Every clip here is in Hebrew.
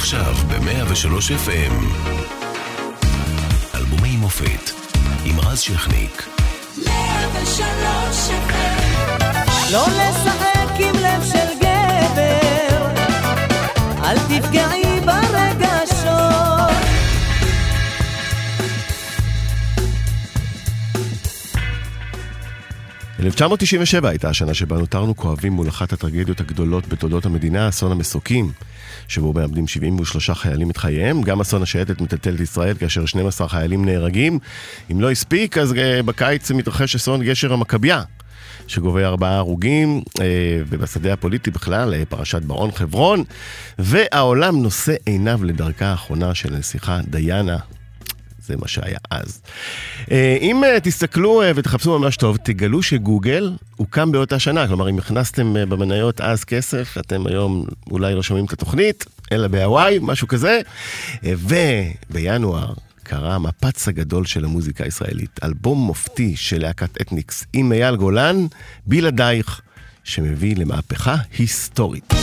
עכשיו ב-103 FM. אלבומי מופת עם רז שכניק. 103 FM. לא לשחק עם לב של גבר, אל תפגעי ברגשות. 1997 הייתה השנה שבה נותרנו כואבים מול אחת הטרגדיות הגדולות בתולדות המדינה, אסון המסוקים, שבו מאבדים 73 חיילים את חייהם, גם אסון השייטת מטלטלת ישראל כאשר 12 חיילים נהרגים. אם לא הספיק, אז אה, בקיץ מתרחש אסון גשר המכבייה, שגובה ארבעה הרוגים, אה, ובשדה הפוליטי בכלל, אה, פרשת ברון חברון, והעולם נושא עיניו לדרכה האחרונה של הנסיכה דיאנה, זה מה שהיה אז. אה, אם אה, תסתכלו אה, ותחפשו ממש טוב, תגלו שגוגל הוקם באותה שנה. כלומר, אם הכנסתם במניות אז כסף, אתם היום אולי לא שומעים את התוכנית, אלא בהוואי, משהו כזה. ובינואר קרה המפץ הגדול של המוזיקה הישראלית, אלבום מופתי של להקת אתניקס עם אייל גולן, בלעדייך, שמביא למהפכה היסטורית.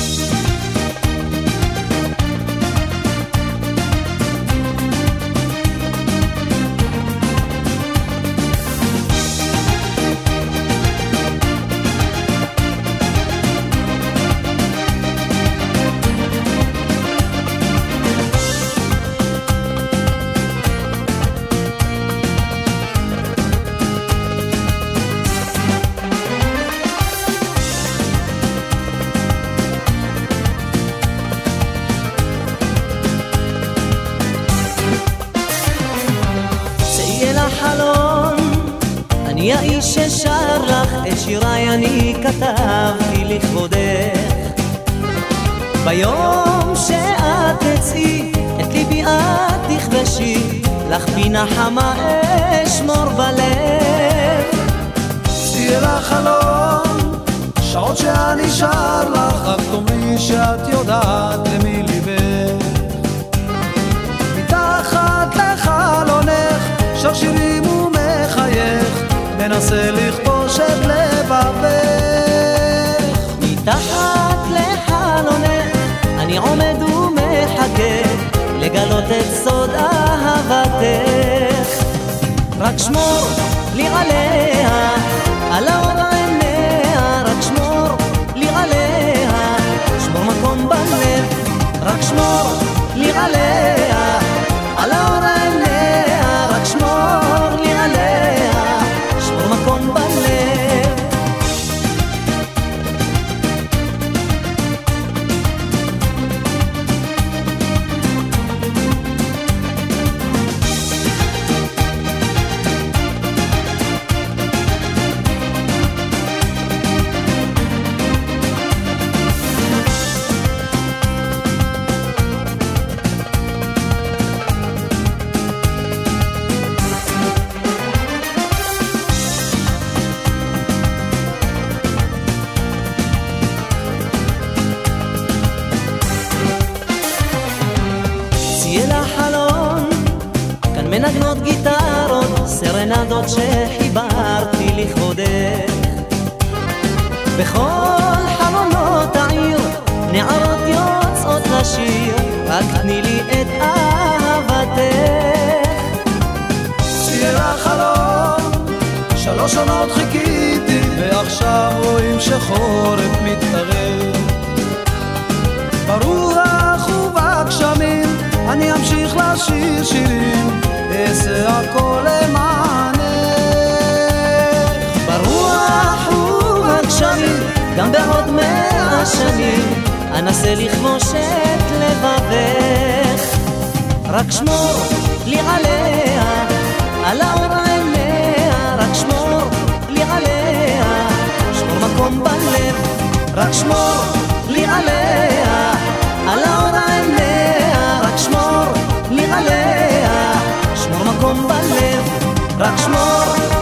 אני כתבתי לכבודך. ביום שאת תצאי את ליבי את תכבשי לך פינה חמה אשמור בלב. תהיה לך חלום שעות שאני שר לך רק תאמרי שאת יודעת למי ליבך. מתחת לחלונך שר שירים ומחייך מנסה לכבוש את לבבך. מתחת לחלונך אני עומד ומחכה לגלות את סוד אהבתך. רק שמור לי עליה, על האור עיניה, רק שמור לי עליה, שמור מקום בלב, רק שמור לי עליה, על האור עיניה, סרנדות שחיברתי לכבודך. בכל חלונות העיר, נערות יוצאות לשיר, רק תני לי את אהבתך. ציר החלום, שלוש עונות חיכיתי, ועכשיו רואים שחורף מתקרב. ברוח ובגשמים, אני אמשיך לשיר שירים. אעשה הכל למענך. ברוח ובגשמים, גם בעוד מאה שנים, אנסה לכבוש את לבבך. רק שמור לי עליה, על האור עיניה, רק שמור לי עליה, שמור מקום בלב, רק שמור לי עליה, על האור עיניה, רק שמור לי עליה. מקום בלב, רק שמור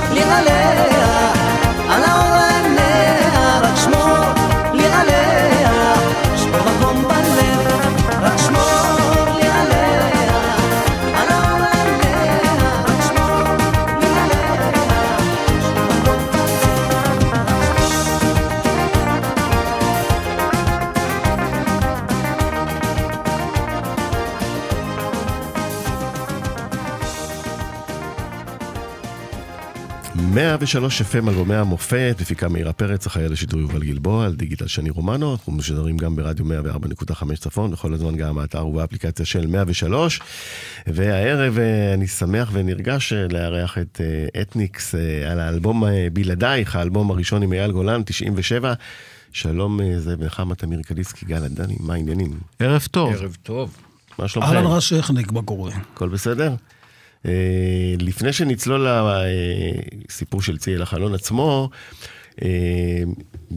103 FM אלבומי המופת, מפיקה מאירה פרץ, אחראי על השידור יובל גלבוע, על דיגיטל שני רומנו, אנחנו משדרים גם ברדיו 104.5 צפון, וכל הזמן גם באתר ובאפליקציה של 103. והערב אה, אני שמח ונרגש אה, לארח את אה, אתניקס על האלבום בלעדייך, האלבום הראשון עם אייל גולן, 97. שלום זאב נחמה, תמיר קליסקי, גל עדני, מה העניינים? ערב טוב. ערב טוב. מה שלומכם? אהלן רש שכניק, מה קורה? הכל בסדר? אה, לפני שנצלול לסיפור של ציי לחלון עצמו, אה,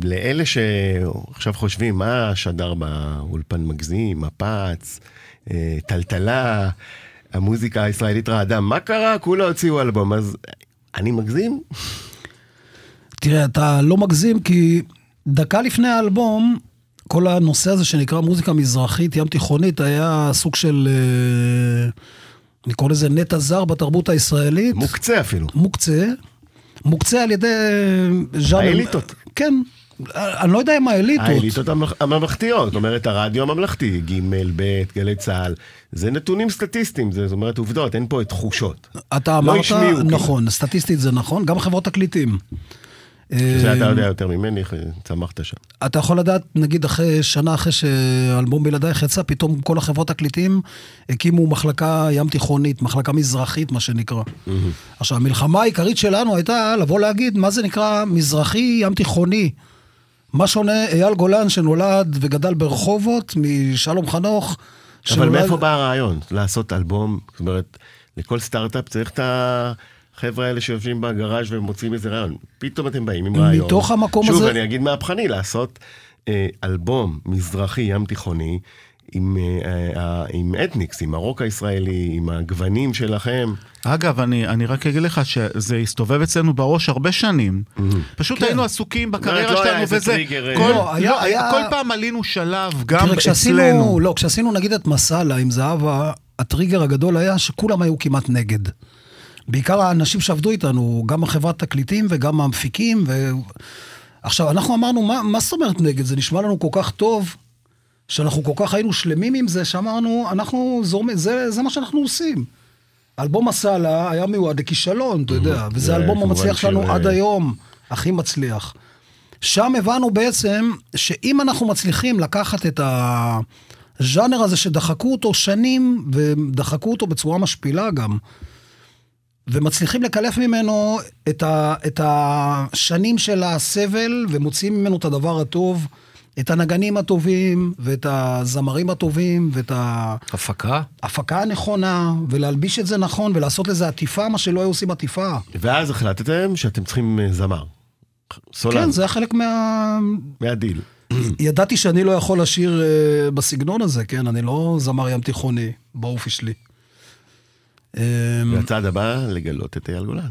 לאלה שעכשיו חושבים, מה שדר באולפן מגזים, מפץ, אה, טלטלה, המוזיקה הישראלית רעדה, מה קרה? כולה הוציאו אלבום, אז אני מגזים? תראה, אתה לא מגזים כי דקה לפני האלבום, כל הנושא הזה שנקרא מוזיקה מזרחית, ים תיכונית, היה סוג של... אני קורא לזה נטע זר בתרבות הישראלית. מוקצה אפילו. מוקצה. מוקצה על ידי ז'אנר... האליטות. כן. אני לא יודע אם האליטות. האליטות הממלכתיות, זאת אומרת הרדיו הממלכתי, ג', ב', גלי צה"ל, זה נתונים סטטיסטיים, זאת אומרת עובדות, אין פה תחושות. אתה לא אמרת, לא נכון. סטטיסטית זה נכון, גם חברות תקליטים. זה אתה יודע יותר ממני, צמחת שם. אתה יכול לדעת, נגיד אחרי שנה אחרי שאלבום בלעדייך יצא, פתאום כל החברות תקליטים הקימו מחלקה ים תיכונית, מחלקה מזרחית, מה שנקרא. עכשיו, המלחמה העיקרית שלנו הייתה לבוא להגיד, מה זה נקרא מזרחי ים תיכוני? מה שונה אייל גולן שנולד וגדל ברחובות משלום חנוך? אבל מאיפה בא הרעיון? לעשות אלבום, זאת אומרת, לכל סטארט-אפ צריך את ה... החבר'ה האלה שיושבים בגראז' ומוצאים איזה רעיון. פתאום אתם באים עם רעיון. מתוך המקום שוב, הזה... שוב, אני אגיד מהפכני, לעשות אה, אלבום מזרחי ים תיכוני. עם, אה, אה, עם אתניקס, עם הרוק הישראלי, עם הגוונים שלכם. אגב, אני, אני רק אגיד לך שזה הסתובב אצלנו בראש הרבה שנים. Mm-hmm. פשוט כן. היינו עסוקים בקריירה לא שלנו, וזה... טריגר, כל, לא, היה, לא, היה... כל פעם עלינו שלב, גם תראה, כשעשינו, אצלנו. לא, כשעשינו נגיד את מסאלה עם זהבה, הטריגר הגדול היה שכולם היו כמעט נגד. בעיקר האנשים שעבדו איתנו, גם החברת תקליטים וגם המפיקים. ו... עכשיו, אנחנו אמרנו, מה, מה זאת אומרת נגד? זה נשמע לנו כל כך טוב, שאנחנו כל כך היינו שלמים עם זה, שאמרנו, אנחנו זורמים, זה, זה מה שאנחנו עושים. אלבום הסאלה היה מיועד לכישלון, אתה יודע, וזה האלבום המצליח שלנו עד היום, הכי מצליח. שם הבנו בעצם שאם אנחנו מצליחים לקחת את הז'אנר הזה שדחקו אותו שנים, ודחקו אותו בצורה משפילה גם, ומצליחים לקלף ממנו את, ה, את השנים של הסבל, ומוציאים ממנו את הדבר הטוב, את הנגנים הטובים, ואת הזמרים הטובים, ואת ההפקה. ההפקה הנכונה, ולהלביש את זה נכון, ולעשות לזה עטיפה, מה שלא היו עושים עטיפה. ואז החלטתם שאתם צריכים אה, זמר. סולן. כן, זה היה חלק מה... מהדיל. ידעתי שאני לא יכול לשיר uh, בסגנון הזה, כן? אני לא זמר ים תיכוני באופי שלי. אמ, והצעד הבא, לגלות את אייל גולן.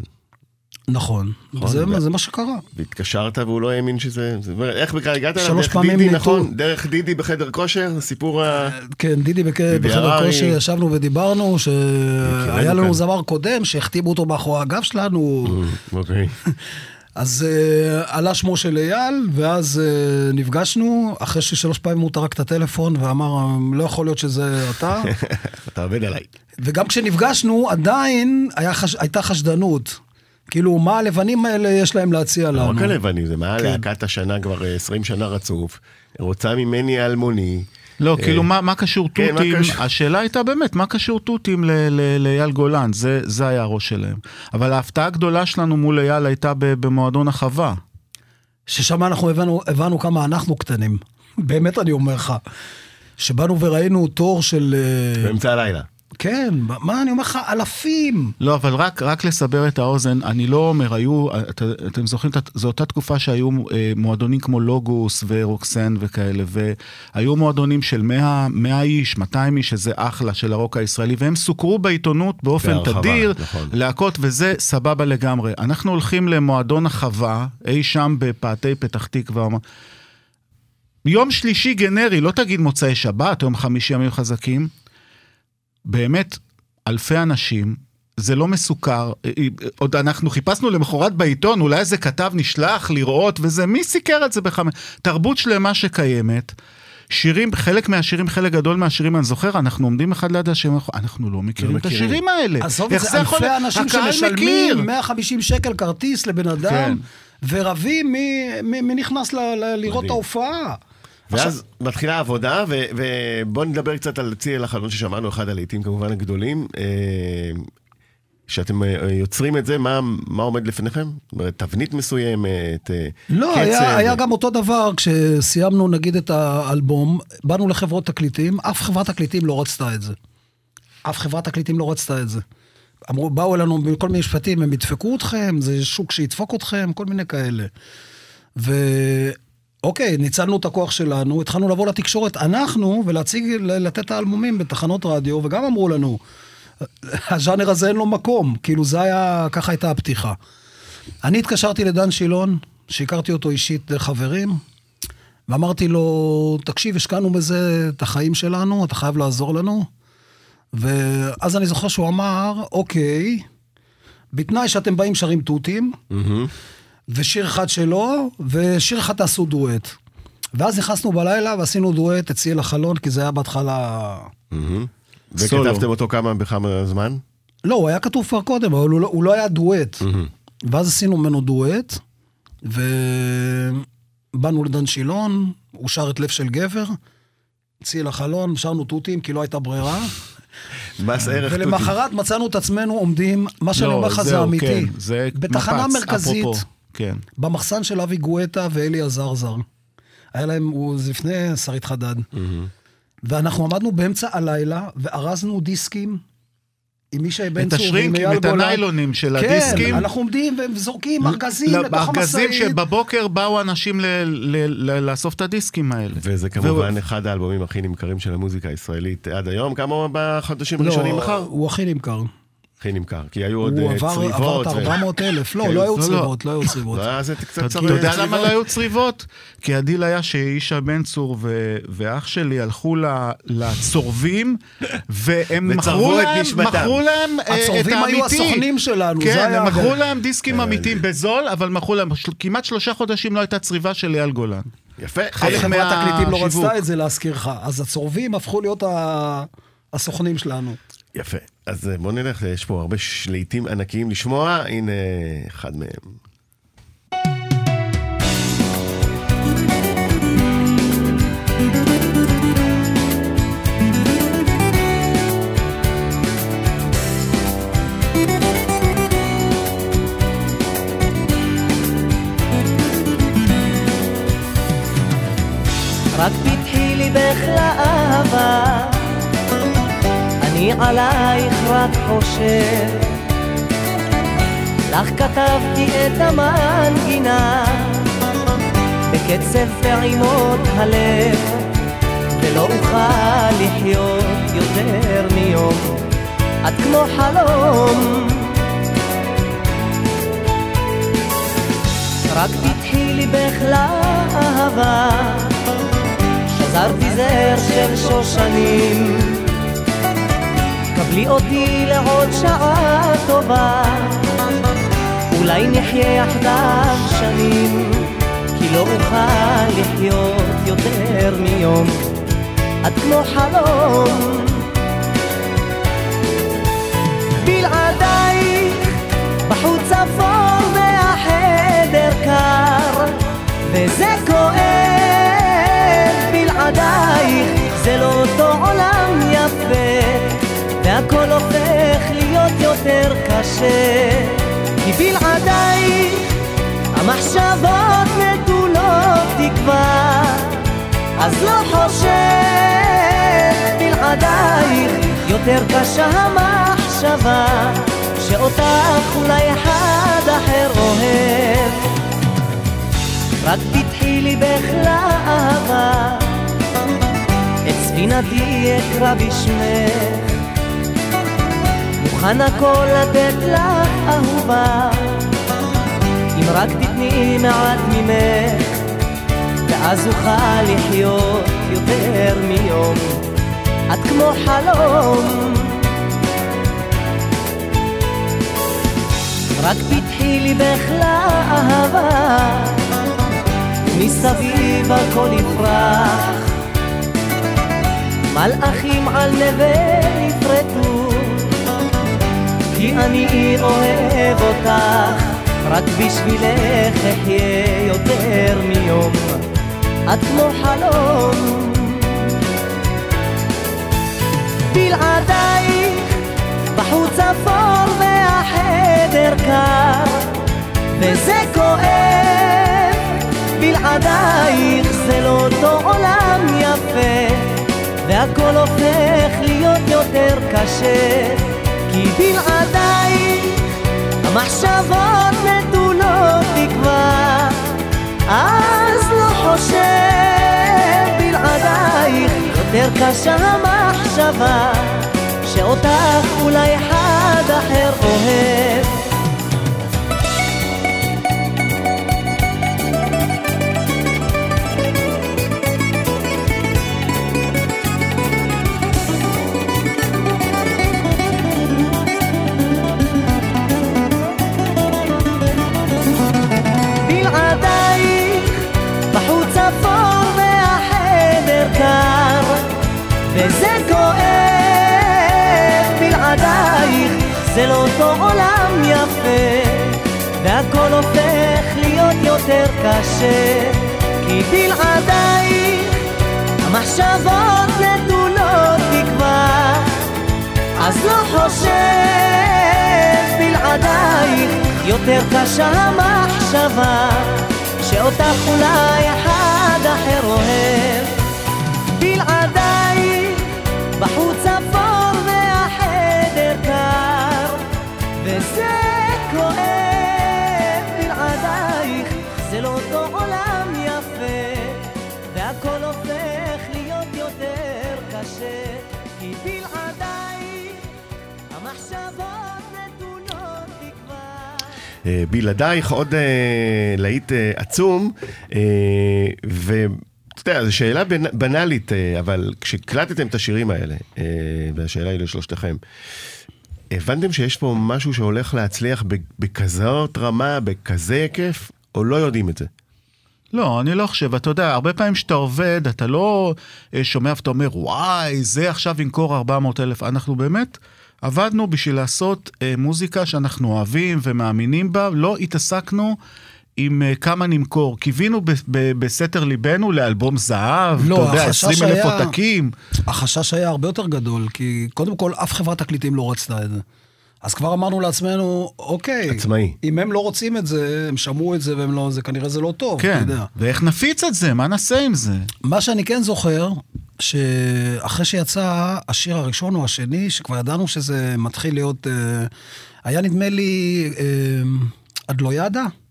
נכון, נכון זה, ו... זה מה שקרה. והתקשרת והוא לא האמין שזה... זה... איך בכלל הגעת אליו? דרך דידי, ניתו... נכון? דרך דידי בחדר כושר, סיפור ה... כן, דידי בק... בחדר כושר, ישבנו ודיברנו, שהיה לנו כאן. זמר קודם שהחתימו אותו מאחורי הגב שלנו. אוקיי. אז uh, עלה שמו של אייל, ואז uh, נפגשנו, אחרי ששלוש פעמים הוא טרק את הטלפון ואמר, לא יכול להיות שזה אתה. אתה עובד עליי. וגם כשנפגשנו, עדיין היה חש... הייתה חשדנות. כאילו, מה הלבנים האלה יש להם להציע לנו? לא רק הלבנים, זה מה כן. להקת השנה כבר 20 אה, שנה רצוף, רוצה ממני אלמוני. לא, אה, כאילו, מה, מה קשור כן, תותים? מה קשור... השאלה הייתה באמת, מה קשור תותים לאייל גולן? זה, זה היה הראש שלהם. אבל ההפתעה הגדולה שלנו מול אייל הייתה במועדון החווה. ששם אנחנו הבנו, הבנו כמה אנחנו קטנים. באמת אני אומר לך. שבאנו וראינו תור של... אה, באמצע הלילה. כן, מה אני אומר לך, אלפים. לא, אבל רק, רק לסבר את האוזן, אני לא אומר, היו, את, אתם זוכרים, זו אותה תקופה שהיו אה, מועדונים כמו לוגוס ורוקסן וכאלה, והיו מועדונים של 100, 100 איש, 200 איש, שזה אחלה של הרוק הישראלי, והם סוקרו בעיתונות באופן בהרחבה, תדיר, נכון. להקות, וזה סבבה לגמרי. אנחנו הולכים למועדון החווה, אי שם בפאתי פתח תקווה. יום שלישי גנרי, לא תגיד מוצאי שבת, יום חמישי ימים חזקים. באמת אלפי אנשים, זה לא מסוכר, אה, אה, עוד אנחנו חיפשנו למחרת בעיתון, אולי איזה כתב נשלח לראות וזה, מי סיקר את זה בחמש? תרבות שלמה שקיימת, שירים, חלק מהשירים, חלק גדול מהשירים, אני זוכר, אנחנו עומדים אחד ליד השם, אנחנו לא מכירים לא את השירים האלה. עזוב את זה, אלפי אנשים שמשלמים 150 שקל כרטיס לבן אדם, כן. ורבים מי נכנס לראות את ההופעה. ואז מתחילה העבודה, ובואו נדבר קצת על צי אל החלון ששמענו, אחד הלעיתים כמובן הגדולים. אה, כשאתם אה, יוצרים את זה, מה, מה עומד לפניכם? תבנית מסוימת, אה, לא, קצב? לא, היה, היה גם אותו דבר כשסיימנו נגיד את האלבום, באנו לחברות תקליטים, אף חברת תקליטים לא רצתה את זה. אף חברת תקליטים לא רצתה את זה. אמרו, באו אלינו בכל מיני משפטים, הם ידפקו אתכם, זה שוק שידפוק אתכם, כל מיני כאלה. ואוקיי, ניצלנו את הכוח שלנו, התחלנו לבוא לתקשורת, אנחנו, ולהציג, לתת את האלבומים בתחנות רדיו, וגם אמרו לנו, הז'אנר הזה אין לו מקום, כאילו זה היה, ככה הייתה הפתיחה. אני התקשרתי לדן שילון, שהכרתי אותו אישית דרך חברים, ואמרתי לו, תקשיב, השקענו בזה את החיים שלנו, אתה חייב לעזור לנו. ואז אני זוכר שהוא אמר, אוקיי, בתנאי שאתם באים שרים תותים, mm-hmm. ושיר אחד שלו, ושיר אחד תעשו דואט. ואז נכנסנו בלילה ועשינו דואט אצלי לחלון, כי זה היה בהתחלה... וכתבתם אותו כמה בכמה זמן? לא, הוא היה כתוב כבר קודם, אבל הוא לא, הוא לא היה דואט. ואז עשינו ממנו דואט, ובאנו לדן שילון, הוא שר את לב של גבר, צי לחלון, שרנו תותים, כי לא הייתה ברירה. מס ערך תותים. ולמחרת מצאנו את עצמנו עומדים, מה שאני לא, אומר לך זה אמיתי. כן, בתחנה מרכזית, כן. במחסן של אבי גואטה ואלי עזרזר. היה להם, הוא, זה לפני שרית חדד. Mm-hmm. ואנחנו עמדנו באמצע הלילה וארזנו דיסקים עם מישי בן צור ועם אייל גולן. את הניילונים של כן, הדיסקים. כן, אנחנו עומדים וזורקים ארגזים לתוך המשאית. ארגזים שבבוקר באו אנשים לאסוף את הדיסקים האלה. וזה כמובן אחד האלבומים הכי נמכרים של המוזיקה הישראלית עד היום. כמה בחודשים הראשונים לא, נמכר? הוא הכי נמכר. הכי נמכר, כי היו עוד צריבות. הוא עבר את 400 אלף, לא, לא היו כן. צריבות, לא היו צריבות. אתה יודע למה לא היו צריבות? כי הדיל היה שאישה בן צור ואח שלי הלכו לצורבים, והם מכרו להם את האמיתי. הצורבים היו הסוכנים שלנו, זה היה... כן, הם מכרו להם דיסקים אמיתיים בזול, אבל מכרו להם, כמעט שלושה חודשים לא הייתה צריבה של אייל גולן. יפה. חברת תקליטים לא רצתה את זה להזכירך, אז הצורבים הפכו להיות הסוכנים שלנו. יפה. אז אה, בוא נלך, יש פה הרבה לעיתים ענקיים לשמוע, הנה אחד מהם. רק פתחי ליבך לאהבה עלייך רק חושב, לך כתבתי את המנגינה, בקצב פעימות הלב, ולא אוכל לחיות יותר מיום, את כמו חלום. רק פתחי ליבך לאהבה, שזרתי זר של שושנים. קבלי אותי לעוד שעה טובה, אולי נחיה יחדיו שנים, כי לא אוכל לחיות יותר מיום, את כמו חלום. בלעדייך בחוץ אפור והחדר קר, וזה כואב. בלעדייך, זה לא אותו עולם להיות יותר קשה. כי בלעדיי המחשבות נטולות תקווה. אז לא חושב בלעדייך יותר קשה המחשבה שאותך אולי אחד אחר אוהב. רק פתחי ליבך לאהבה את ספינתי אקרא בשמך מוכן הכל לתת לך אהובה. אם רק תתני מעט ממך ואז אוכל לחיות יותר מיום. את כמו חלום. רק פתחי ליבך לאהבה. ומסביב הכל יפרח. מלאכים על נווה נפרטו, כי אני אוהב אותך, רק בשבילך אחיה יותר מיום, את כמו חלום. בלעדייך בחוץ אפור והחדר קר, וזה כואב, בלעדייך זה לא אותו עולם יפה. והכל הופך להיות יותר קשה כי בלעדייך המחשבות נטולות תקווה אז לא חושב בלעדייך יותר קשה המחשבה שאותך אולי אחד אחר אוהב זה לא אותו עולם יפה, והכל הופך להיות יותר קשה, כי בלעדייך המחשבות נטולות תקווה, אז לא חושב בלעדייך, יותר קשה המחשבה, שאותך אולי אחד אחר אוהב, בלעדייך בחוץ לא אה, בלעדייך עוד אה, להיט אה, עצום, ו... אתה יודע, זו שאלה בנאלית, אה, אבל כשהקלטתם את השירים האלה, אה, והשאלה היא לשלושתכם, הבנתם שיש פה משהו שהולך להצליח בכזאת רמה, בכזה היקף, או לא יודעים את זה? לא, אני לא חושב. אתה יודע, הרבה פעמים כשאתה עובד, אתה לא אה, שומע ואתה אומר, וואי, זה עכשיו ימכור 400 אלף. אנחנו באמת עבדנו בשביל לעשות אה, מוזיקה שאנחנו אוהבים ומאמינים בה, לא התעסקנו עם uh, כמה נמכור. קיווינו בסתר ליבנו לאלבום זהב, לא, אתה יודע, 20 אלף עותקים. החשש היה הרבה יותר גדול, כי קודם כל אף חברת תקליטים לא רצתה את זה. אז כבר אמרנו לעצמנו, אוקיי, עצמאי. אם הם לא רוצים את זה, הם שמעו את זה והם לא, זה כנראה זה לא טוב, כן, אתה יודע. ואיך נפיץ את זה? מה נעשה עם זה? מה שאני כן זוכר, שאחרי שיצא השיר הראשון או השני, שכבר ידענו שזה מתחיל להיות, אה, היה נדמה לי אדלוידה. אה,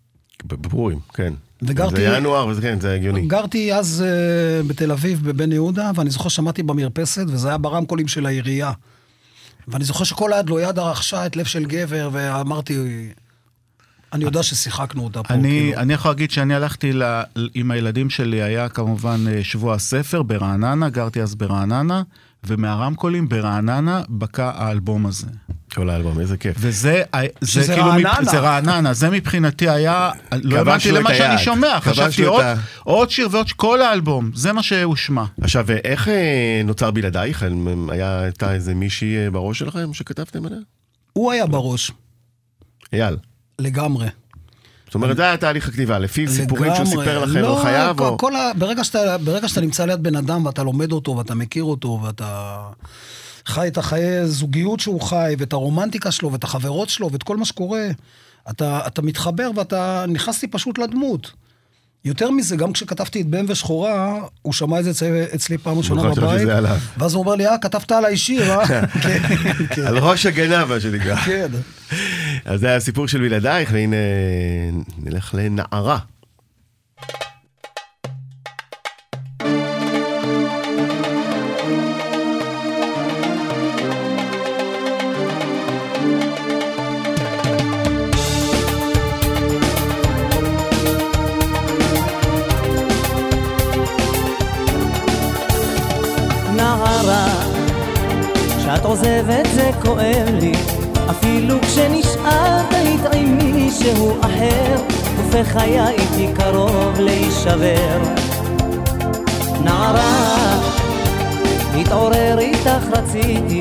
בפורים, כן. וגרתי... זה ינואר, וזה כן, זה הגיוני. גרתי אז uh, בתל אביב, בבן יהודה, ואני זוכר שמעתי במרפסת, וזה היה ברמקולים של העירייה. ואני זוכר שכל היד לא יד רכשה את לב של גבר, ואמרתי, אני יודע ששיחקנו אותה פה. אני, כאילו. אני יכול להגיד שאני הלכתי ל, עם הילדים שלי, היה כמובן אה, שבוע הספר ברעננה, גרתי אז ברעננה, ומהרמקולים ברעננה בקע האלבום הזה. כל האלבום, איזה כיף. וזה, זה כאילו, רעננה. זה רעננה, זה מבחינתי היה, לא הבנתי למה שאני שומע, חשבתי עוד, ה... עוד שיר ועוד, כל האלבום, זה מה שהושמע. עכשיו, איך אה, נוצר בלעדייך? היה, הייתה איזה מישהי אה, בראש שלכם שכתבתם עליה? הוא היה בראש. אייל. לגמרי. זאת אומרת, זה היה תהליך הכתיבה, לפי סיפורים שהוא סיפר לכם, לא, חייב, או... כל ה... ברגע, שאתה, ברגע שאתה נמצא ליד בן אדם ואתה לומד אותו ואתה מכיר אותו ואתה חי את החיי זוגיות שהוא חי ואת הרומנטיקה שלו ואת החברות שלו ואת כל מה שקורה, אתה, אתה מתחבר ואתה נכנסתי פשוט לדמות. יותר מזה, גם כשכתבתי את בן ושחורה, הוא שמע את זה אצלי, אצלי פעם ראשונה בבית, ואז הוא אומר לי, אה, כתבת על האישי, אה? כן, כן. על ראש הגנה, מה שנקרא. כן. אז זה הסיפור של בלעדייך, והנה נלך לנערה. כואב לי. אפילו כשנשארת היית עם מישהו אחר. הופך היה איתי קרוב להישבר. נערה להתעורר איתך רציתי,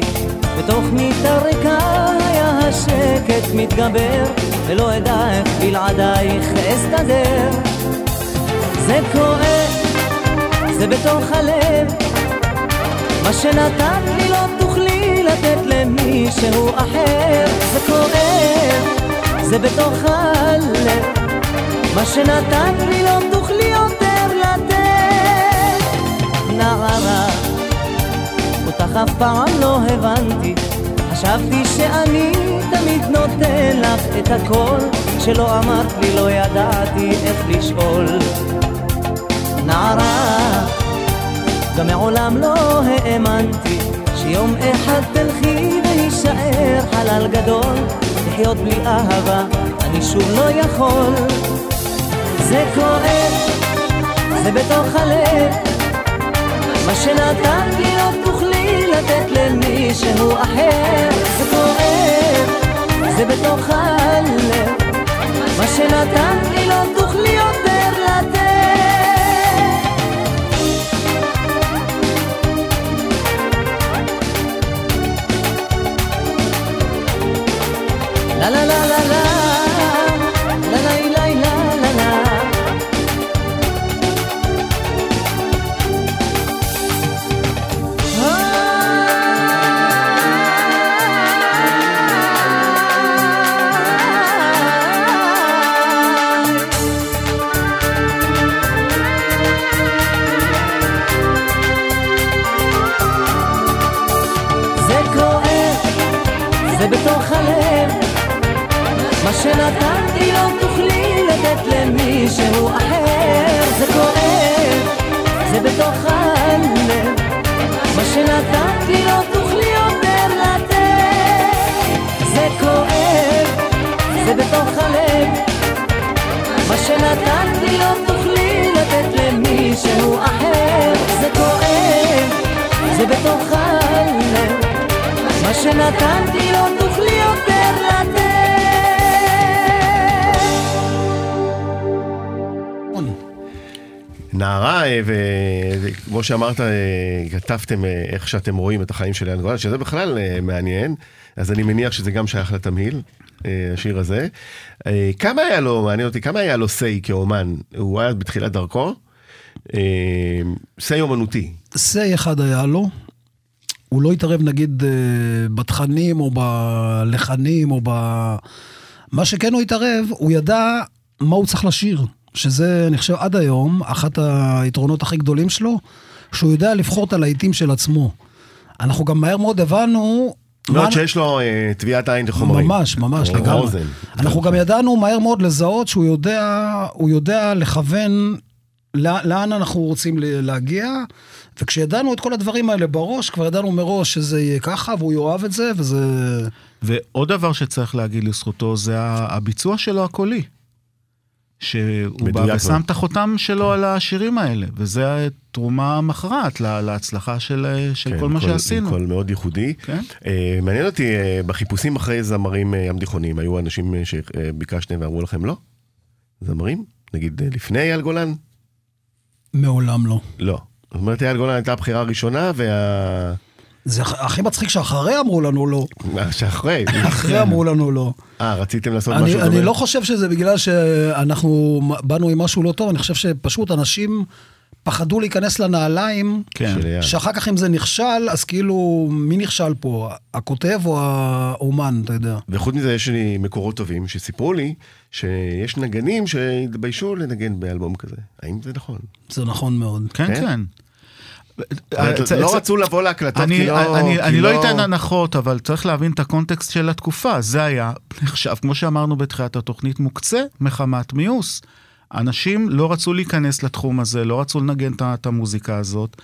בתוך מיטה ריקה היה השקט מתגבר, ולא אדע איך בלעדייך אסתדר. זה כואב, זה בתוך הלב, מה שנתת לי לא תוכלי למישהו אחר. זה כואב, זה בתוך הלב, מה שנתת לי לא תוכלי יותר לתת. נערה אותך אף פעם לא הבנתי חשבתי שאני תמיד נותן לך את הכל שלא אמרת לי לא ידעתי איך לשאול נערה גם מעולם לא האמנתי שיום אחד תלכי ויישאר חלל גדול לחיות בלי אהבה אני שוב לא יכול. זה כואב, זה בתוך הלב. מה שנתת לי לא תוכלי לתת למישהו אחר. זה כואב, זה בתוך הלב. מה שנתת לי לא תוכלי לה לה לה לה לה שנתתי לא תוכלי לתת למישהו אחר. זה כואב, זה בתוך הלב. מה שנתתי לא תוכלי יותר לתת. זה כואב, זה בתוך הלב. מה שנתתי לא תוכלי לתת למישהו אחר. זה כואב, זה בתוך הלב. מה שנתתי לא תוכלי יותר נערה, אה, וכמו שאמרת, אה, כתבתם אה, איך שאתם רואים את החיים של יאן גולן, שזה בכלל מעניין, אז אני מניח שזה גם שייך לתמהיל, השיר הזה. כמה היה לו, מעניין אותי, כמה היה לו סיי כאומן? הוא היה בתחילת דרכו? סיי אומנותי. סיי אחד היה לו. הוא לא התערב נגיד בתכנים או בלחנים או ב... מה שכן הוא התערב, הוא ידע מה הוא צריך לשיר. שזה, אני חושב, עד היום, אחת היתרונות הכי גדולים שלו, שהוא יודע לבחור את הלהיטים של עצמו. אנחנו גם מהר מאוד הבנו... מאוד שיש לו אה, טביעת עין לחומרים. ממש, ממש, לגמרי. אנחנו גם ידענו מהר מאוד לזהות שהוא יודע, הוא יודע לכוון לאן אנחנו רוצים להגיע, וכשידענו את כל הדברים האלה בראש, כבר ידענו מראש שזה יהיה ככה, והוא יאהב את זה, וזה... ועוד דבר שצריך להגיד לזכותו, זה הביצוע שלו הקולי. שהוא בא ושם את החותם שלו על השירים האלה, וזו תרומה מכרעת להצלחה של, של כן, כל מה שעשינו. קול מאוד ייחודי. כן? Uh, מעניין אותי, uh, בחיפושים אחרי זמרים uh, ים תיכוניים, היו אנשים uh, שביקשתם ואמרו לכם לא? זמרים? נגיד uh, לפני אייל גולן? מעולם לא. לא. זאת אומרת, אייל גולן הייתה הבחירה הראשונה, וה... זה הכי מצחיק שאחרי אמרו לנו לא. שאחרי? אחרי אמרו לנו לא. אה, רציתם לעשות משהו דומה? אני לא חושב שזה בגלל שאנחנו באנו עם משהו לא טוב, אני חושב שפשוט אנשים פחדו להיכנס לנעליים, כן. שאחר כך אם זה נכשל, אז כאילו, מי נכשל פה? הכותב או האומן, אתה יודע. וחוץ מזה, יש לי מקורות טובים שסיפרו לי שיש נגנים שהתביישו לנגן באלבום כזה. האם זה נכון? זה נכון מאוד. כן, כן. כן. לא רצו לבוא להקלטות כי לא... אני לא אתן הנחות, אבל צריך להבין את הקונטקסט של התקופה. זה היה נחשב, כמו שאמרנו בתחילת התוכנית, מוקצה מחמת מיוס. אנשים לא רצו להיכנס לתחום הזה, לא רצו לנגן את המוזיקה הזאת.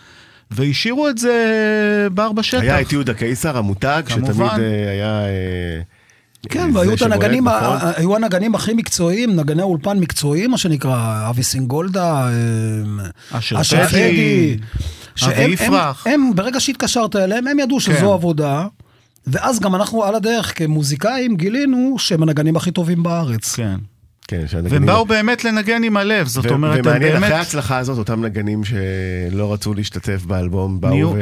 והשאירו את זה בר בשטח. היה את יהודה קיסר, המותג, שתמיד אה, היה... אה, כן, והיו את הנגנים? היו הנגנים הכי מקצועיים, נגני אולפן מקצועיים, מה שנקרא, אבי סינגולדה, אה, אשר פדי. שהם, הם, הם, ברגע שהתקשרת אליהם, הם ידעו שזו כן. עבודה. ואז גם אנחנו על הדרך כמוזיקאים גילינו שהם הנגנים הכי טובים בארץ. כן. כן, והם באו באמת לנגן עם הלב, זאת ו- אומרת, הם באמת... ומעניין, אחרי ההצלחה הזאת, אותם נגנים שלא רצו להשתתף באלבום, באו ו...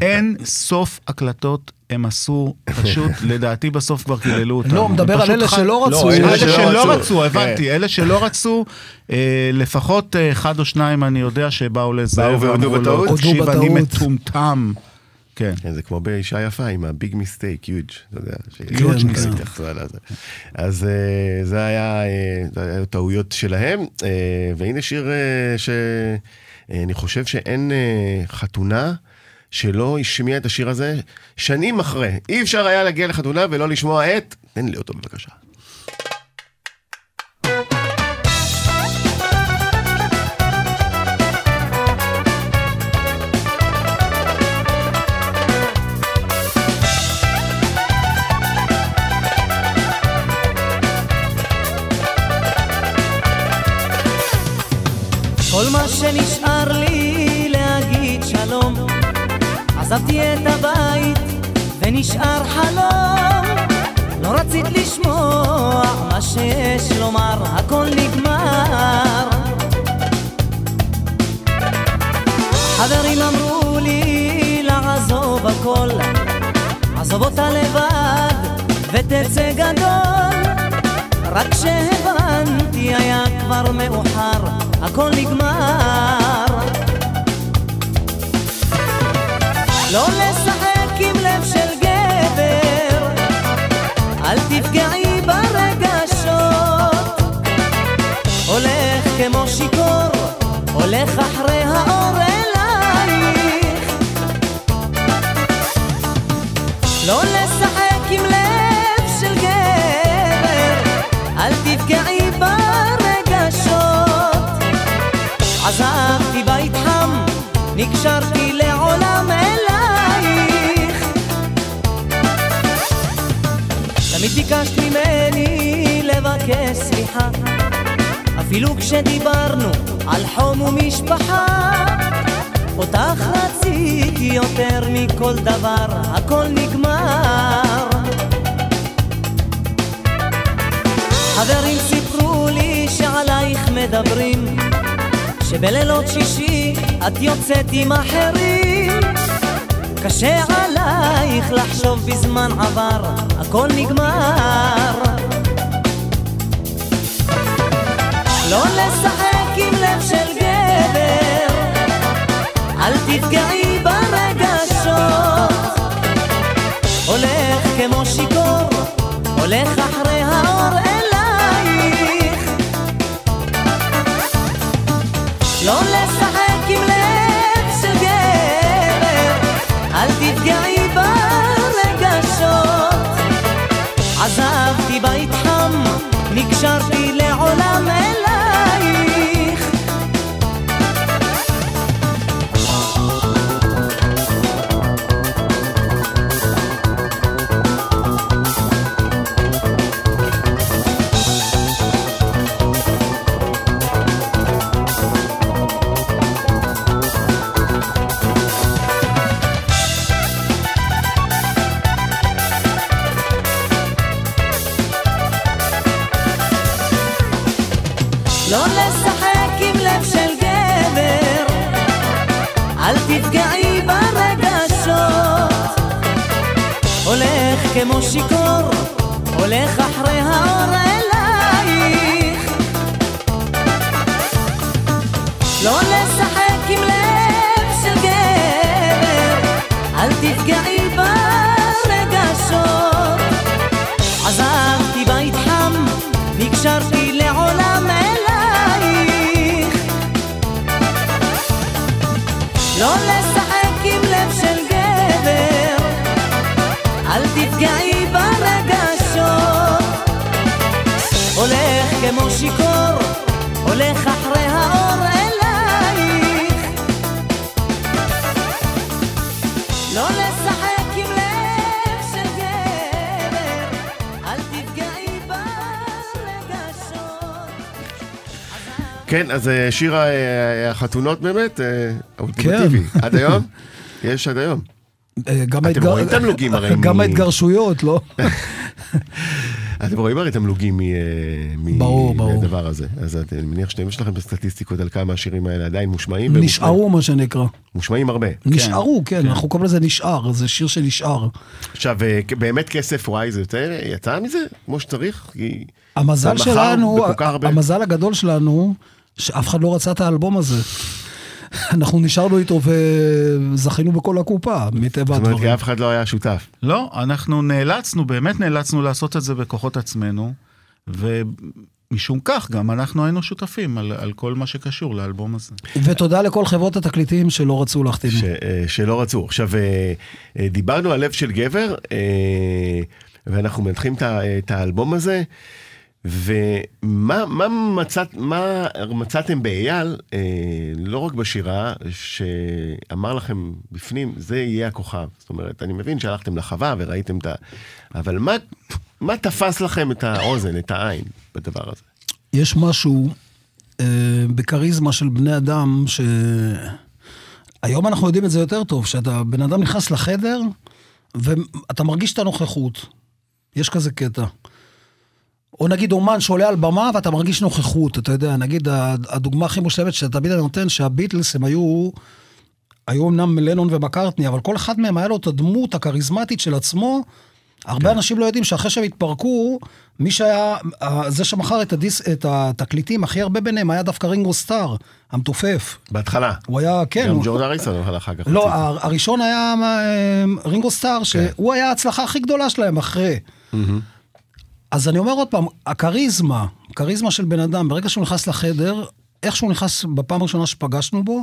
אין סוף הקלטות הם עשו, פשוט, לדעתי בסוף כבר קיללו אותם. לא, מדבר על אלה שלא רצו. אלה שלא רצו, הבנתי. אלה שלא רצו, אה, לפחות אה, אחד או שניים אני יודע שבאו לזה, באו והודו בטעות. תקשיב, אני מטומטם. כן. כן, זה כמו באישה יפה עם הביג מיסטייק, יוג', אתה יודע, יוג' מיסטייק. אז אה, זה היה, זה היה טעויות שלהם, והנה שיר שאני חושב שאין חתונה. שלא השמיע את השיר הזה שנים אחרי. אי אפשר היה להגיע לחתונה ולא לשמוע את... תן לי אותו בבקשה. כל מה שנשאר לי עזבתי את הבית ונשאר חלום. לא רצית לשמוע מה שיש לומר, הכל נגמר. חברים אמרו לי לעזוב הכל עזוב אותה לבד ותצא גדול. רק כשהבנתי היה כבר מאוחר, הכל נגמר לא לשחק עם לב של גבר, ביקשת ממני לבקש סליחה. אפילו כשדיברנו על חום ומשפחה אותך רציתי יותר מכל דבר, הכל נגמר. חברים סיפרו לי שעלייך מדברים שבלילות שישי את יוצאת עם אחרים קשה עלייך לחשוב בזמן עבר, הכל נגמר. לא לשחק עם לב של גבר, אל תפגעי ברגשות. הולך כמו שיכור, הולך אחרי האור נקשרתי לעולם אז אה, שיר אה, החתונות באמת, אה, האולטימטיבי. כן. עד היום? יש עד היום. גם אתם רואים תמלוגים הרי. גם ההתגרשויות, לא? אתם רואים הרי תמלוגים מהדבר הזה. אז אני מניח שאתם יש לכם סטטיסטיקות על כמה השירים האלה עדיין מושמעים. נשארו, מה שנקרא. מושמעים הרבה. נשארו, כן, כן. אנחנו קוראים לזה נשאר, זה שיר שנשאר. עכשיו, באמת כסף וואי זה יותר, יצא מזה כמו שצריך? המזל שלנו, המזל הגדול שלנו, שאף אחד לא רצה את האלבום הזה. אנחנו נשארנו איתו וזכינו בכל הקופה, מטבע הדברים. זאת אומרת, כי אף אחד לא היה שותף. לא, אנחנו נאלצנו, באמת נאלצנו לעשות את זה בכוחות עצמנו, ומשום כך גם אנחנו היינו שותפים על, על כל מה שקשור לאלבום הזה. ותודה לכל חברות התקליטים שלא רצו להחתים. ש, אה, שלא רצו. עכשיו, אה, אה, דיברנו על לב של גבר, ואנחנו מנתחים את האלבום הזה. ומה מה מצאת, מה מצאתם באייל, אה, לא רק בשירה, שאמר לכם בפנים, זה יהיה הכוכב. זאת אומרת, אני מבין שהלכתם לחווה וראיתם את ה... אבל מה, מה תפס לכם את האוזן, את העין בדבר הזה? יש משהו אה, בכריזמה של בני אדם, ש... היום אנחנו יודעים את זה יותר טוב, שאתה, בן אדם נכנס לחדר, ואתה מרגיש את הנוכחות. יש כזה קטע. או נגיד אומן שעולה על במה ואתה מרגיש נוכחות, אתה יודע, נגיד הדוגמה הכי מושלמת שתמיד אני נותן, שהביטלס הם היו, היו אמנם לנון ומקארטני, אבל כל אחד מהם היה לו את הדמות הכריזמטית של עצמו. הרבה כן. אנשים לא יודעים שאחרי שהם התפרקו, מי שהיה, זה שמכר את, הדיס, את התקליטים הכי הרבה ביניהם היה דווקא רינגו סטאר, המתופף. בהתחלה. הוא היה, כן. גם הוא... ג'ורד אריסון הלך אחר כך. לא, הראשון היה אה, רינגו סטאר, כן. שהוא היה ההצלחה הכי גדולה שלהם אחרי. Mm-hmm. אז אני אומר עוד פעם, הכריזמה, כריזמה של בן אדם, ברגע שהוא נכנס לחדר, איך שהוא נכנס בפעם הראשונה שפגשנו בו,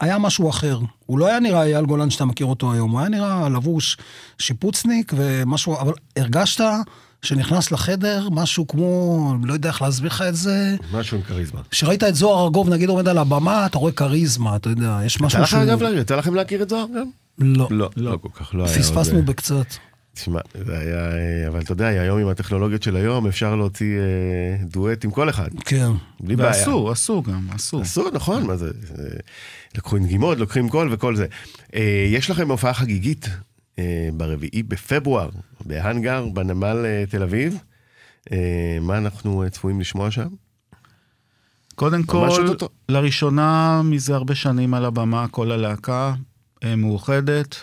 היה משהו אחר. הוא לא היה נראה אייל גולן שאתה מכיר אותו היום, הוא היה נראה לבוש שיפוצניק ומשהו, אבל הרגשת שנכנס לחדר משהו כמו, לא יודע איך להסביר לך את זה. משהו עם כריזמה. כשראית את זוהר ארגוב, נגיד עומד על הבמה, אתה רואה כריזמה, אתה יודע, יש משהו שהוא... יצא לכם להכיר את זוהר גם? לא. לא, לא כל כך, לא היה. פספסנו בקצת. תשמע, זה היה, אה, אבל אתה יודע, היום עם הטכנולוגיות של היום אפשר להוציא אה, דואט עם כל אחד. כן. בלי בעיה. ועשו, עשו גם, עשו. עשו, נכון, מה זה, זה לקחו עם גימות, לוקחים קול וכל זה. אה, יש לכם הופעה חגיגית אה, ברביעי בפברואר, בהאנגר, בנמל אה, תל אביב. אה, מה אנחנו אה, צפויים לשמוע שם? קודם כל, לראשונה מזה הרבה שנים על הבמה, כל הלהקה אה, מאוחדת.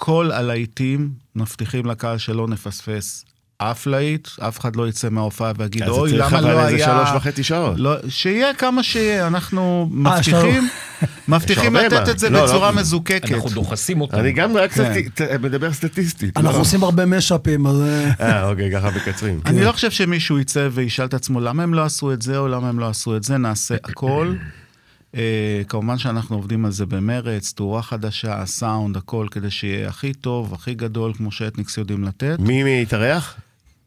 כל הלהיטים מבטיחים לקהל שלא נפספס אף להיט, אף אחד לא יצא מההופעה ויגיד, אוי, למה לא היה... אז צריך אבל איזה שלוש וחצי שעות. לא, שיהיה כמה שיהיה, אנחנו אה, מבטיחים, מבטיחים לתת את זה לא, לא. בצורה מזוקקת. אנחנו דוחסים אותם. אני גם רק כן. מדבר סטטיסטית. אנחנו לא. עושים הרבה משאפים, אז... אה, אה אוקיי, ככה מקצרים. אני לא חושב שמישהו יצא וישאל את עצמו למה הם לא עשו את זה או למה הם לא עשו את זה, נעשה הכל. Uh, כמובן שאנחנו עובדים על זה במרץ, תאורה חדשה, הסאונד, הכל, כדי שיהיה הכי טוב, הכי גדול, כמו שאתניקס יודעים לתת. מי יתארח?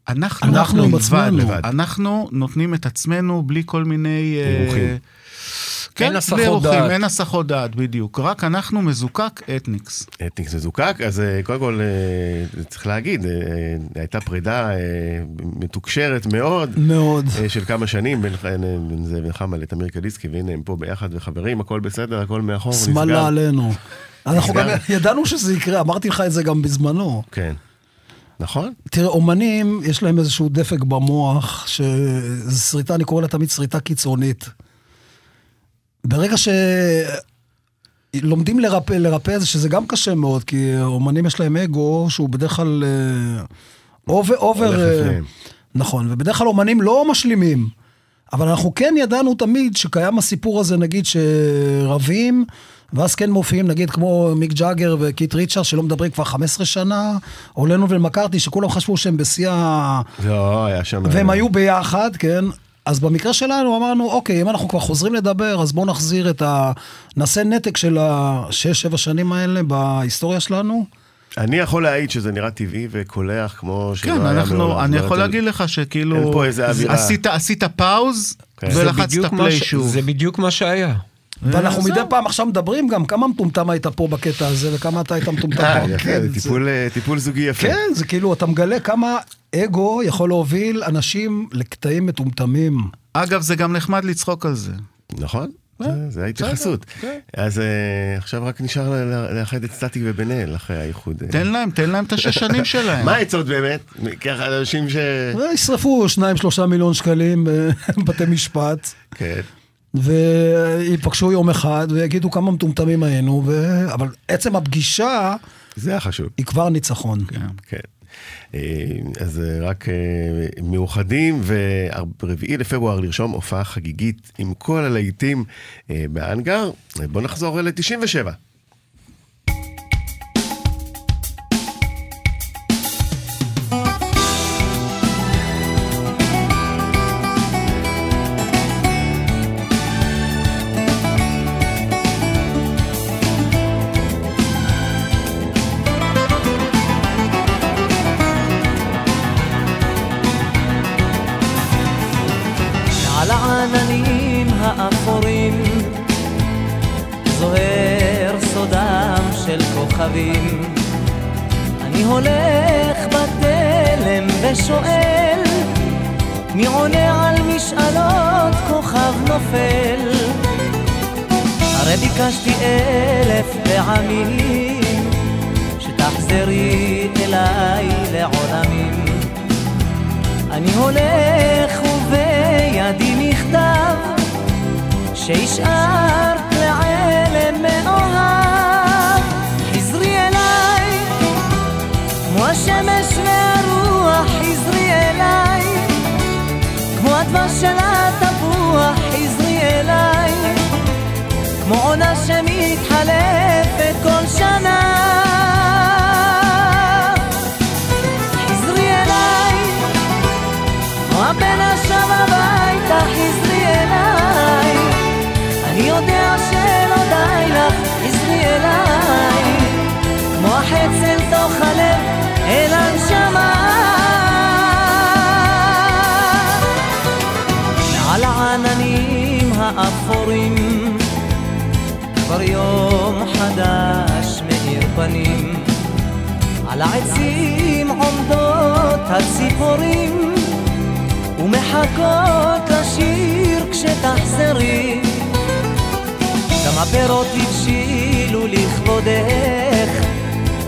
אנחנו, אנחנו עצמנו. אנחנו נותנים את עצמנו בלי כל מיני... אירוחים. Uh, כן, אין הסחות דעת. אין הסחות דעת, בדיוק. רק אנחנו מזוקק אתניקס. אתניקס מזוקק, אז אה, קודם כל אה, צריך להגיד, אה, הייתה פרידה מתוקשרת מאוד. מאוד. של כמה שנים, בין זה בינך לתמיר קליסקי, והנה הם פה ביחד וחברים, הכל בסדר, הכל מאחור, נסגר. שמאלה עלינו. אנחנו גם ידענו שזה יקרה, אמרתי לך את זה גם בזמנו. כן. נכון. תראה, אומנים, יש להם איזשהו דפק במוח, שזו שריטה, אני קורא לה תמיד שריטה קיצונית. ברגע שלומדים לרפא, לרפא זה שזה גם קשה מאוד, כי אומנים יש להם אגו שהוא בדרך כלל over... over נכון, ובדרך כלל אומנים לא משלימים. אבל אנחנו כן ידענו תמיד שקיים הסיפור הזה, נגיד, שרבים, ואז כן מופיעים, נגיד, כמו מיק ג'אגר וקיט ריצ'רד, שלא מדברים כבר 15 שנה, או לנון ומקרטני, שכולם חשבו שהם בשיא ה... לא, היה שם... והם היו ביחד, כן. אז במקרה שלנו אמרנו, אוקיי, אם אנחנו כבר חוזרים לדבר, אז בואו נחזיר את ה... נעשה נתק של השש-שבע שנים האלה בהיסטוריה שלנו. אני יכול להעיד שזה נראה טבעי וקולח כמו שלא כן, היה אנחנו, מעולם. אני יכול להגיד לך שכאילו... אין פה איזה אווירה. עשית, עשית פאוז כן. ולחצת פליי שוב. זה בדיוק מה שהיה. ואנחנו מדי פעם עכשיו מדברים גם כמה מטומטם היית פה בקטע הזה וכמה אתה היית מטומטם אה, פה. כן, אה, טיפול זוגי יפה. כן, זה כאילו, אתה מגלה כמה אגו יכול להוביל אנשים לקטעים מטומטמים. אגב, זה גם נחמד לצחוק על זה. נכון. זה ההתייחסות. כן. אז עכשיו רק נשאר לאחד את סטטיק ובן אל אחרי האיחוד. תן להם, תן להם את השש שנים שלהם. מה העצות באמת? ככה אנשים ש... ישרפו שניים שלושה מיליון שקלים בבתי משפט. כן. ויפגשו יום אחד ויגידו כמה מטומטמים היינו, ו... אבל עצם הפגישה... זה החשוב. היא כבר ניצחון. כן. כן. אה, אז אה, רק אה, מאוחדים, ורביעי לפברואר לרשום הופעה חגיגית עם כל הלהיטים באנגר. בואו נחזור ל-97. כמו הדבש של התפוח חזרי אליי כמו עונה שמתחלפת הציפורים ומחכות לשיר כשתחזרי גם הפירות הבשילו לכבודך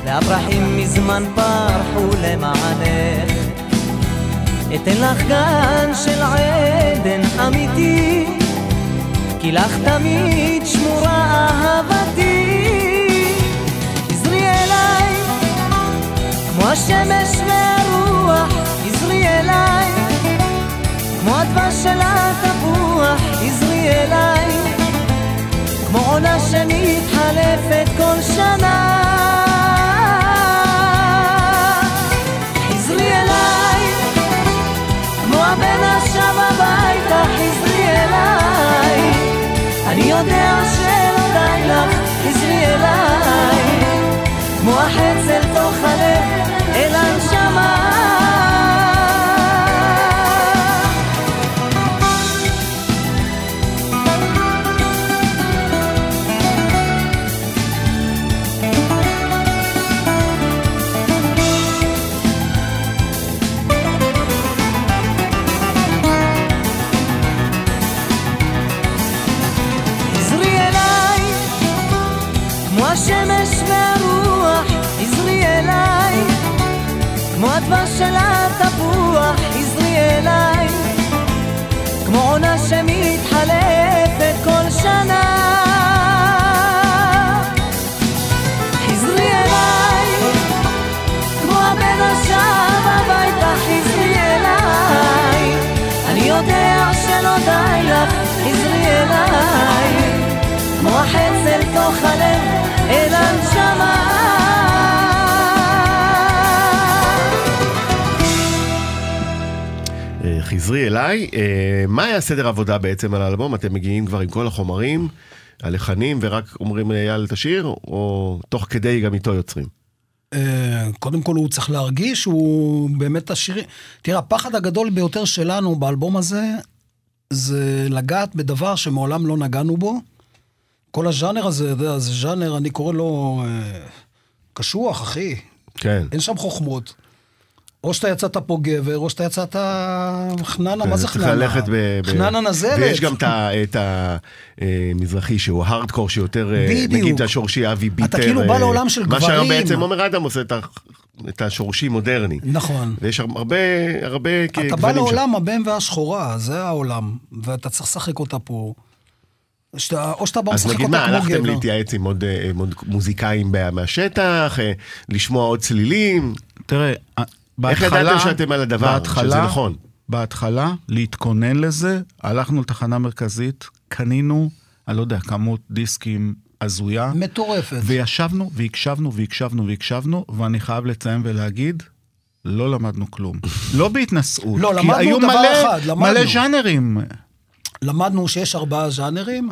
והפרחים מזמן פרחו למענך אתן לך גן של עדן אמיתי כי לך תמיד שמורה אהבתי. עזרי אליי, כמו השמש והרוח, עזרי אליי, כמו הדבש של התפוח, עזרי אליי, כמו עונה שמתחלפת כל שנה. חזרי אליי. אה, מה היה סדר עבודה בעצם על האלבום? אתם מגיעים כבר עם כל החומרים, הלחנים, ורק אומרים לאייל תשיר, או תוך כדי גם איתו יוצרים? אה, קודם כל הוא צריך להרגיש שהוא באמת השירים. תראה, הפחד הגדול ביותר שלנו באלבום הזה, זה לגעת בדבר שמעולם לא נגענו בו. כל הז'אנר הזה, אתה יודע, זה ז'אנר, אני קורא לו אה, קשוח, אחי. כן. אין שם חוכמות. או שאתה יצאת פה גבר, או שאתה יצאת חננה, מה זה חננה? צריך ללכת ב... חננה נזלת. ויש גם את המזרחי שהוא הארדקור שיותר, אה. נגיד השורשי אבי ביטר. אתה כאילו בא לעולם של גברים. מה שהיום בעצם עומר אדם עושה את השורשי מודרני. נכון. ויש הרבה, הרבה גוונים שם. אתה בא לעולם הבן והשחורה, זה העולם, ואתה צריך לשחק אותה פה. שאתה, או שאתה בא משחק אותה כמו גבר. אז נגיד מה, הלכתם להתייעץ עם עוד, עם עוד מוזיקאים מהשטח, אה, לשמוע עוד צלילים? תראה, בהתחלה... איך ידעתם שאתם על הדבר, בהתחלה, שזה נכון? בהתחלה, להתכונן לזה, הלכנו לתחנה מרכזית, קנינו, אני לא יודע, כמות דיסקים הזויה. מטורפת. וישבנו והקשבנו והקשבנו והקשבנו, ואני חייב לציין ולהגיד, לא למדנו כלום. לא בהתנשאות. לא, למדנו דבר מלא, אחד, למדנו. מלא ז'אנרים. למדנו שיש ארבעה ז'אנרים,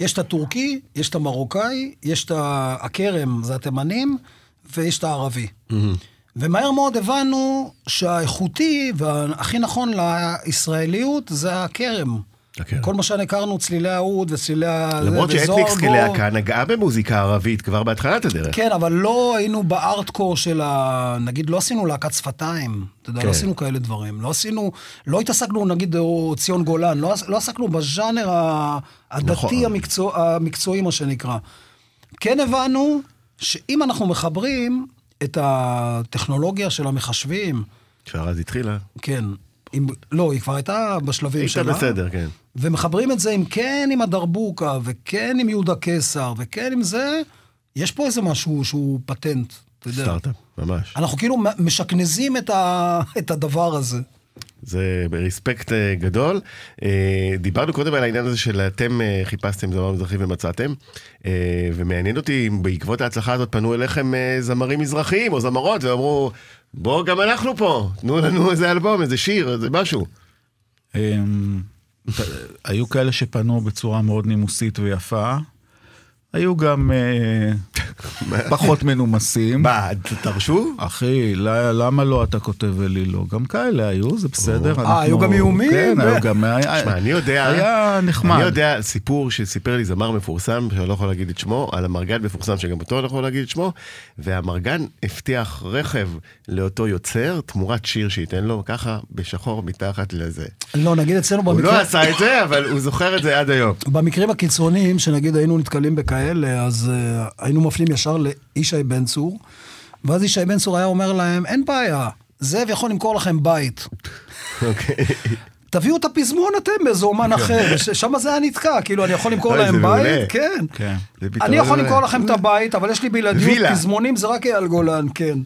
יש את הטורקי, יש את המרוקאי, יש את הכרם, זה התימנים, ויש את הערבי. Mm-hmm. ומהר מאוד הבנו שהאיכותי והכי נכון לישראליות זה הכרם. הכרם. כל מה שהכרנו, צלילי האוד וצלילי ה... למרות שאתניקס כלהקה נגעה במוזיקה ערבית כבר בהתחלת הדרך. כן, אבל לא היינו בארטקור של ה... נגיד, לא עשינו להקת שפתיים. אתה יודע, לא כן. לא עשינו כאלה דברים. לא עשינו... לא התעסקנו, נגיד, או ציון גולן. לא, לא עסקנו בז'אנר הדתי נכון. המקצוע, המקצועי, מה שנקרא. כן הבנו שאם אנחנו מחברים את הטכנולוגיה של המחשבים. כבר אז התחילה. כן. עם, לא, היא כבר הייתה בשלבים שלה. הייתה בסדר, כן. ומחברים את זה עם כן עם הדרבוקה, וכן עם יהודה קיסר, וכן עם זה, יש פה איזה משהו שהוא פטנט, אתה יודע. סטארט-אפ, ממש. אנחנו כאילו משכנזים את, ה, את הדבר הזה. זה ברספקט אה, גדול. אה, דיברנו קודם על העניין הזה של אתם אה, חיפשתם זמר מזרחי ומצאתם, ומעניין אותי אם בעקבות ההצלחה הזאת פנו אליכם זמרים מזרחיים או זמרות ואמרו, בוא גם אנחנו פה, תנו לנו איזה אלבום, איזה שיר, איזה משהו. אמ, היו כאלה שפנו בצורה מאוד נימוסית ויפה. היו גם אה, פחות מנומסים. מה, תרשו? אחי, למה לא אתה כותב ולי לא? גם כאלה היו, זה בסדר. אה, היו גם איומים? כן, היו גם... תשמע, אני יודע... היה נחמד. אני יודע סיפור שסיפר לי זמר מפורסם, שאני לא יכול להגיד את שמו, על המרגן מפורסם שגם אותו אני לא יכול להגיד את שמו, והמרגן הבטיח רכב לאותו יוצר, תמורת שיר שייתן לו, ככה, בשחור מתחת לזה. לא, נגיד אצלנו במקרה... הוא לא עשה את זה, אבל הוא זוכר את זה עד היום. במקרים הקיצוניים, שנגיד היינו נתקלים בכאלה, כאלה, אז uh, היינו מפנים ישר לישי בן צור, ואז ישי בן צור היה אומר להם, אין בעיה, זאב יכול למכור לכם בית. אוקיי. תביאו את הפזמון אתם באיזה אומן אחר, שם זה היה נתקע, כאילו אני יכול למכור להם בית, כן. כן. אני יכול למכור לכם את הבית, אבל יש לי בלעדיות, פזמונים זה רק אייל גולן, כן.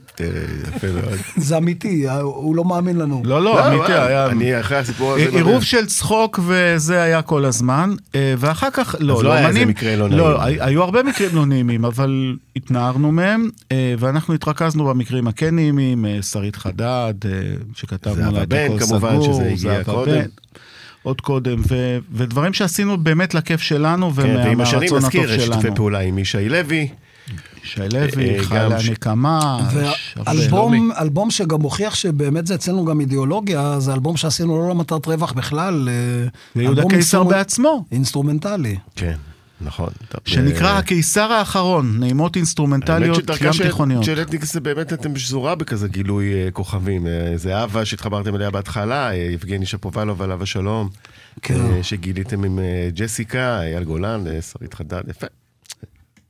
זה אמיתי, הוא לא מאמין לנו. לא, לא, לא אמיתי, היה... אני אחרי הסיפור הזה... עירוב של צחוק וזה היה כל הזמן, אה, ואחר כך, לא, לא היה איזה מקרה לא נעים. לא, היו הרבה מקרים לא נעימים, אבל התנערנו מהם, אה, ואנחנו התרכזנו במקרים הכן נעימים, אה, שרית חדד, שכתבנו לה את הכל סגור, זה הגיע קודם. עוד קודם, ו, ודברים שעשינו באמת לכיף שלנו כן, ומהרצון הטוב שלנו. ועם השנים נזכיר, יש שיתופי פעולה עם ישי לוי. ישי לוי, אה, חיילי הנקמה. ואלבום אלבום שגם מוכיח שבאמת זה אצלנו גם אידיאולוגיה, זה אלבום שעשינו לא למטרת רווח בכלל. ויהודה קיסר בעצמו. אינסטרומנטלי. כן. נכון. שנקרא הקיסר האחרון, נעימות אינסטרומנטליות ים תיכוניות. של אתניקס באמת אתם שזורה בכזה גילוי אה, כוכבים. אה, זה אהבה שהתחברתם אליה בהתחלה, אה, יבגני שפובלוב עליו השלום, כן. שגיליתם עם ג'סיקה, אייל גולן, שרית חדד, יפה.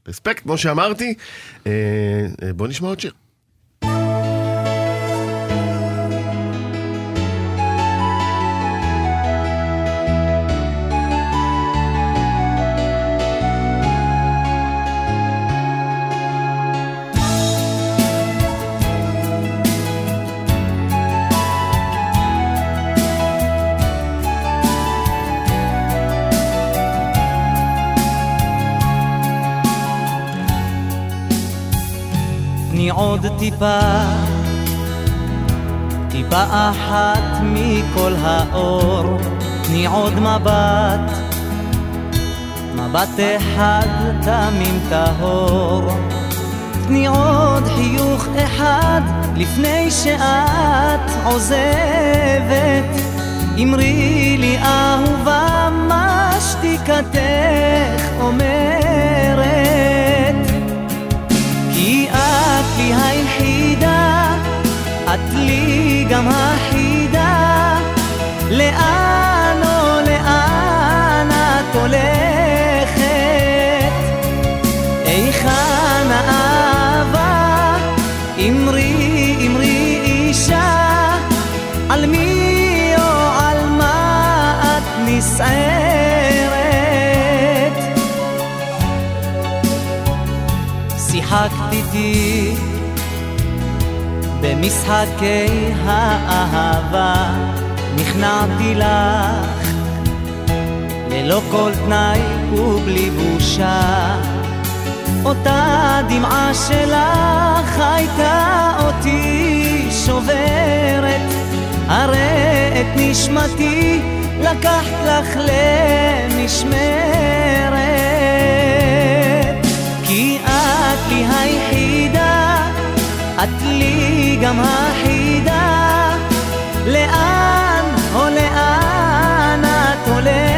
רספקט, כמו שאמרתי. בואו נשמע עוד שיר. עוד טיפה, טיפה אחת מכל האור, תני עוד מבט, מבט אחד תמים טהור. תני עוד חיוך אחד לפני שאת עוזבת. אמרי לי אהובה מה שתיקתך אומרת לי היחידה, את לי גם החידה, לאן או לאן את הולכת? היכן האהבה? אמרי, אמרי אישה, על מי או על מה את נסערת? שיחקת איתי במשחקי האהבה נכנעתי לך ללא כל תנאי ובלי בושה. אותה דמעה שלך הייתה אותי שוברת הרי את נשמתי לקחת לך למשמרת. כי את לי היחידה את לי גם החידה, לאן או לאן את הולכת?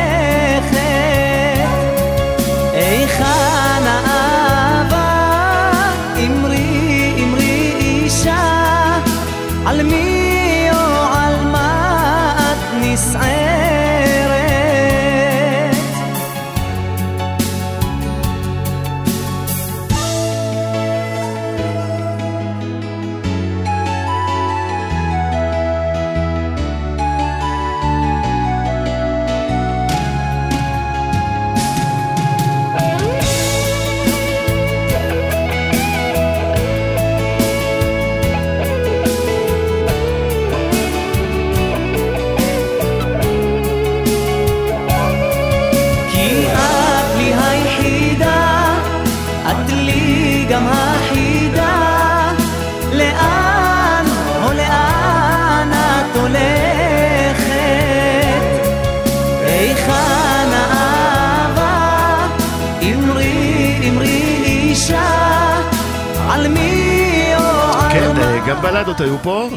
פה,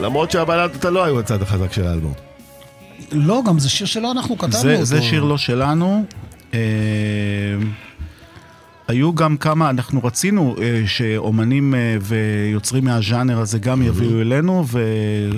למרות שהבלדות לא היו הצד החזק של האלבום. לא, גם זה שיר שלא אנחנו כתבנו זה, אותו. זה שיר לא שלנו. אה, היו גם כמה, אנחנו רצינו אה, שאומנים אה, ויוצרים מהז'אנר הזה גם יביאו אלינו, ו...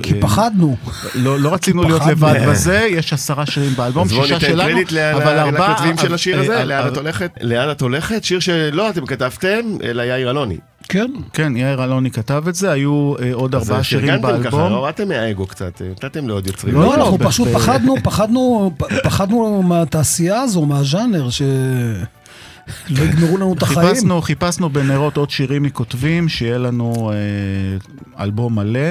כי אה, פחדנו. לא, לא רצינו להיות פחדנו. לבד בזה, יש עשרה שירים באלבום, אז בואו שישה ניתן שלנו, קרדיט ל- אבל ל- ארבעה... לכותבים של השיר אה, הזה, אה, לאן אה, את הולכת? לאן את הולכת? שיר שלא אתם כתבתם, אלא יאיר אלוני. כן. כן, יאיר אלוני כתב את זה, היו אה, עוד אז ארבעה שירים פרגנתם ככה, באלבום. הורדתם מהאגו קצת, אה, נתתם לעוד יוצרים. לא, אנחנו ב- פשוט פחדנו, פחדנו, פחדנו מהתעשייה הזו, מהז'אנר, שלא יגמרו לנו את החיים. חיפשנו, חיפשנו בנרות עוד שירים מכותבים, שיהיה לנו אה, אלבום מלא.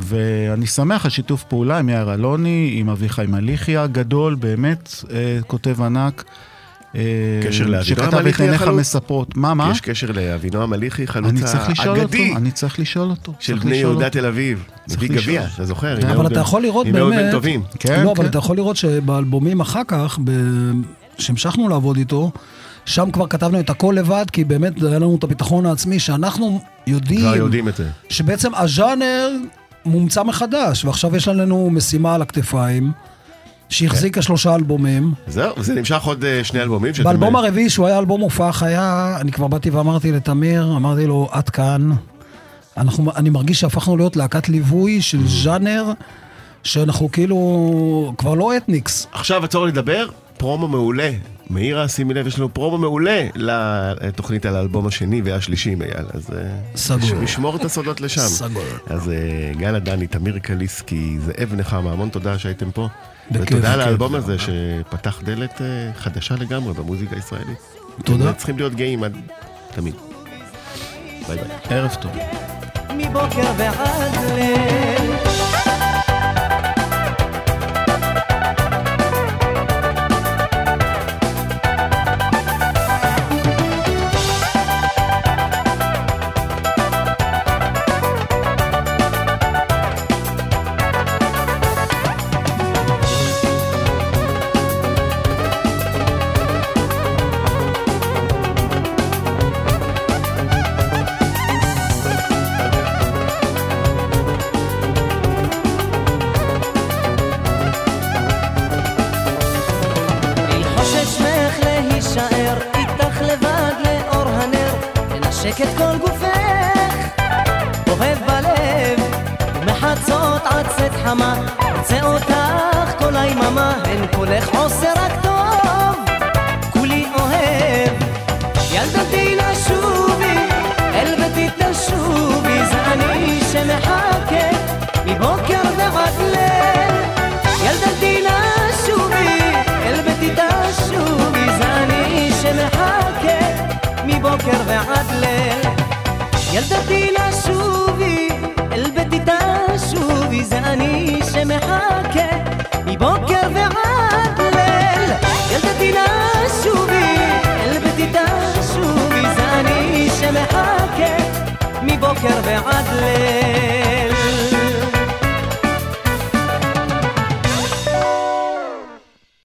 ואני שמח על שיתוף פעולה עם יאיר אלוני, עם אביחי מליחי הגדול, באמת, אה, כותב ענק. אה, קשר לאבינועם שכתב את עיניך? מספרות. מה, מה? יש קשר לאבינועם אני חלוץ צריך לשאול אותו, האגדי אני צריך לשאול אותו. של צריך בני יהודה אותו. תל אביב. צריך גביע. אתה זוכר? עם אבל אתה יכול לראות עם אהוד בן באמת- טובים. כן, לא, אבל כן. אתה יכול לראות שבאלבומים אחר כך. שהמשכנו לעבוד איתו, שם כבר כתבנו את הכל לבד, כי באמת היה לנו את הביטחון העצמי, שאנחנו יודעים, כבר יודעים את זה. שבעצם הז'אנר מומצא מחדש, ועכשיו יש לנו משימה על הכתפיים, שהחזיקה שלושה אלבומים. זהו, זה נמשך עוד אה, שני אלבומים. באלבום הרביעי, שהוא היה אלבום הופעה חיה, אני כבר באתי ואמרתי לתמיר, אמרתי לו, עד כאן. אנחנו, אני מרגיש שהפכנו להיות להקת ליווי של ז'אנר, שאנחנו כאילו כבר לא אתניקס. עכשיו עצור לדבר, פרומו מעולה. מאירה, שימי לב, יש לנו פרומו מעולה לתוכנית על האלבום השני והשלישי עם אייל, אז אה, סגור. נשמור את הסודות לשם. סגור. אז אה, גל עדני, תמיר קליסקי, זאב נחמה, המון תודה שהייתם פה. ותודה על. האלבום הזה שפתח דלת אה, חדשה לגמרי במוזיקה הישראלית. תודה. צריכים להיות גאים עד תמיד. ביי ביי. ערב טוב. מבוקר ועד ליל.